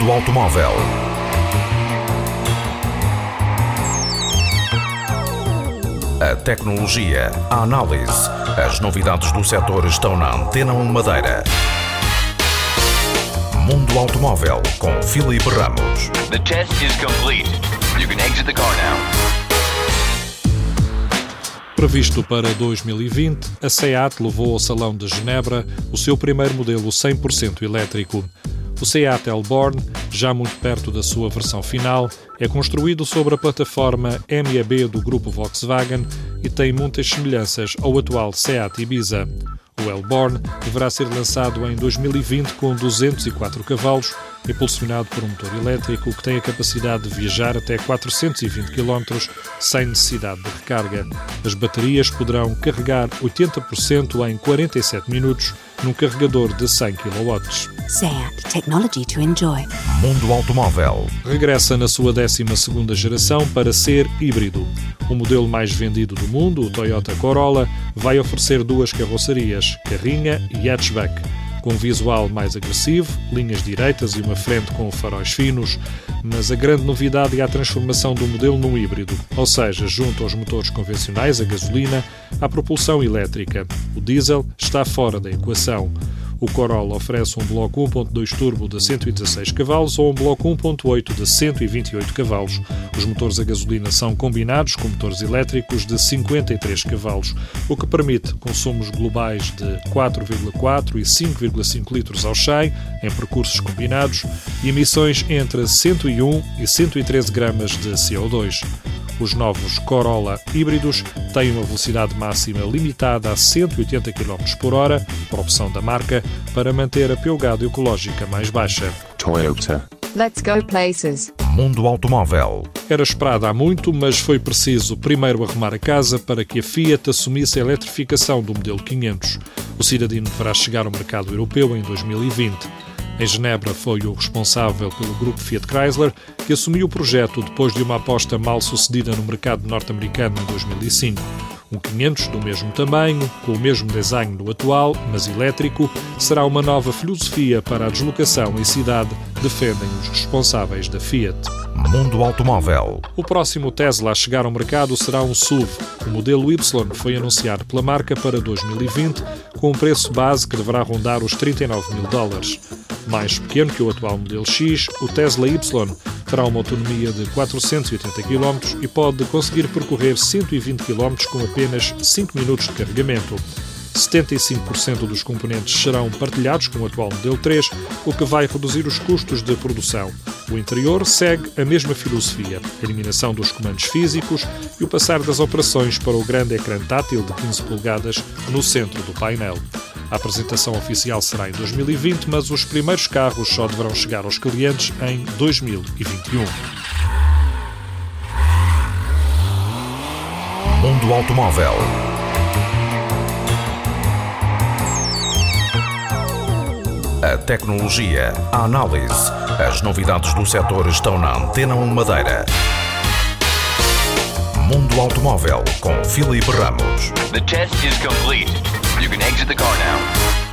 Mundo Automóvel. A tecnologia, a análise, as novidades do setor estão na Antena 1 Madeira. Mundo Automóvel com Filipe Ramos. The test is complete. You can exit the car now. Previsto para 2020, a SEAT levou ao Salão de Genebra o seu primeiro modelo 100% elétrico. O Seat Elborn, já muito perto da sua versão final, é construído sobre a plataforma MEB do grupo Volkswagen e tem muitas semelhanças ao atual Seat Ibiza. O Elborn deverá ser lançado em 2020 com 204 cavalos, impulsionado por um motor elétrico que tem a capacidade de viajar até 420 km sem necessidade de recarga. As baterias poderão carregar 80% em 47 minutos num carregador de 100 kW. SEAT Technology to enjoy. Mundo Automóvel. Regressa na sua 12 geração para ser híbrido. O modelo mais vendido do mundo, o Toyota Corolla, vai oferecer duas carrocerias, carrinha e hatchback com um visual mais agressivo, linhas direitas e uma frente com faróis finos, mas a grande novidade é a transformação do modelo num híbrido, ou seja, junto aos motores convencionais a gasolina, a propulsão elétrica. O diesel está fora da equação. O Corolla oferece um bloco 1.2 turbo de 116 cavalos ou um bloco 1.8 de 128 cavalos. Os motores a gasolina são combinados com motores elétricos de 53 cavalos, o que permite consumos globais de 4,4 e 5,5 litros ao 100 em percursos combinados e emissões entre 101 e 113 gramas de CO2. Os novos Corolla híbridos têm uma velocidade máxima limitada a 180 km por hora, por opção da marca, para manter a pegada ecológica mais baixa. Toyota. Let's go places. Mundo Automóvel. Era esperado há muito, mas foi preciso primeiro arrumar a casa para que a Fiat assumisse a eletrificação do modelo 500. O cidadino deverá chegar ao mercado europeu em 2020. Em Genebra foi o responsável pelo grupo Fiat Chrysler que assumiu o projeto depois de uma aposta mal sucedida no mercado norte-americano em 2005. Um 500 do mesmo tamanho, com o mesmo design do atual, mas elétrico, será uma nova filosofia para a deslocação em cidade, defendem os responsáveis da Fiat. Mundo Automóvel. O próximo Tesla a chegar ao mercado será um SUV. O modelo Y foi anunciado pela marca para 2020, com um preço base que deverá rondar os 39 mil dólares. Mais pequeno que o atual modelo X, o Tesla Y terá uma autonomia de 480 km e pode conseguir percorrer 120 km com apenas 5 minutos de carregamento. 75% dos componentes serão partilhados com o atual modelo 3, o que vai reduzir os custos de produção. O interior segue a mesma filosofia, a eliminação dos comandos físicos e o passar das operações para o grande ecrã tátil de 15 polegadas no centro do painel. A apresentação oficial será em 2020, mas os primeiros carros só deverão chegar aos clientes em 2021. Mundo Automóvel. A tecnologia, a análise, as novidades do setor estão na Antena 1 Madeira. Mundo Automóvel com Filipe Ramos. The test is complete. You can exit the car now.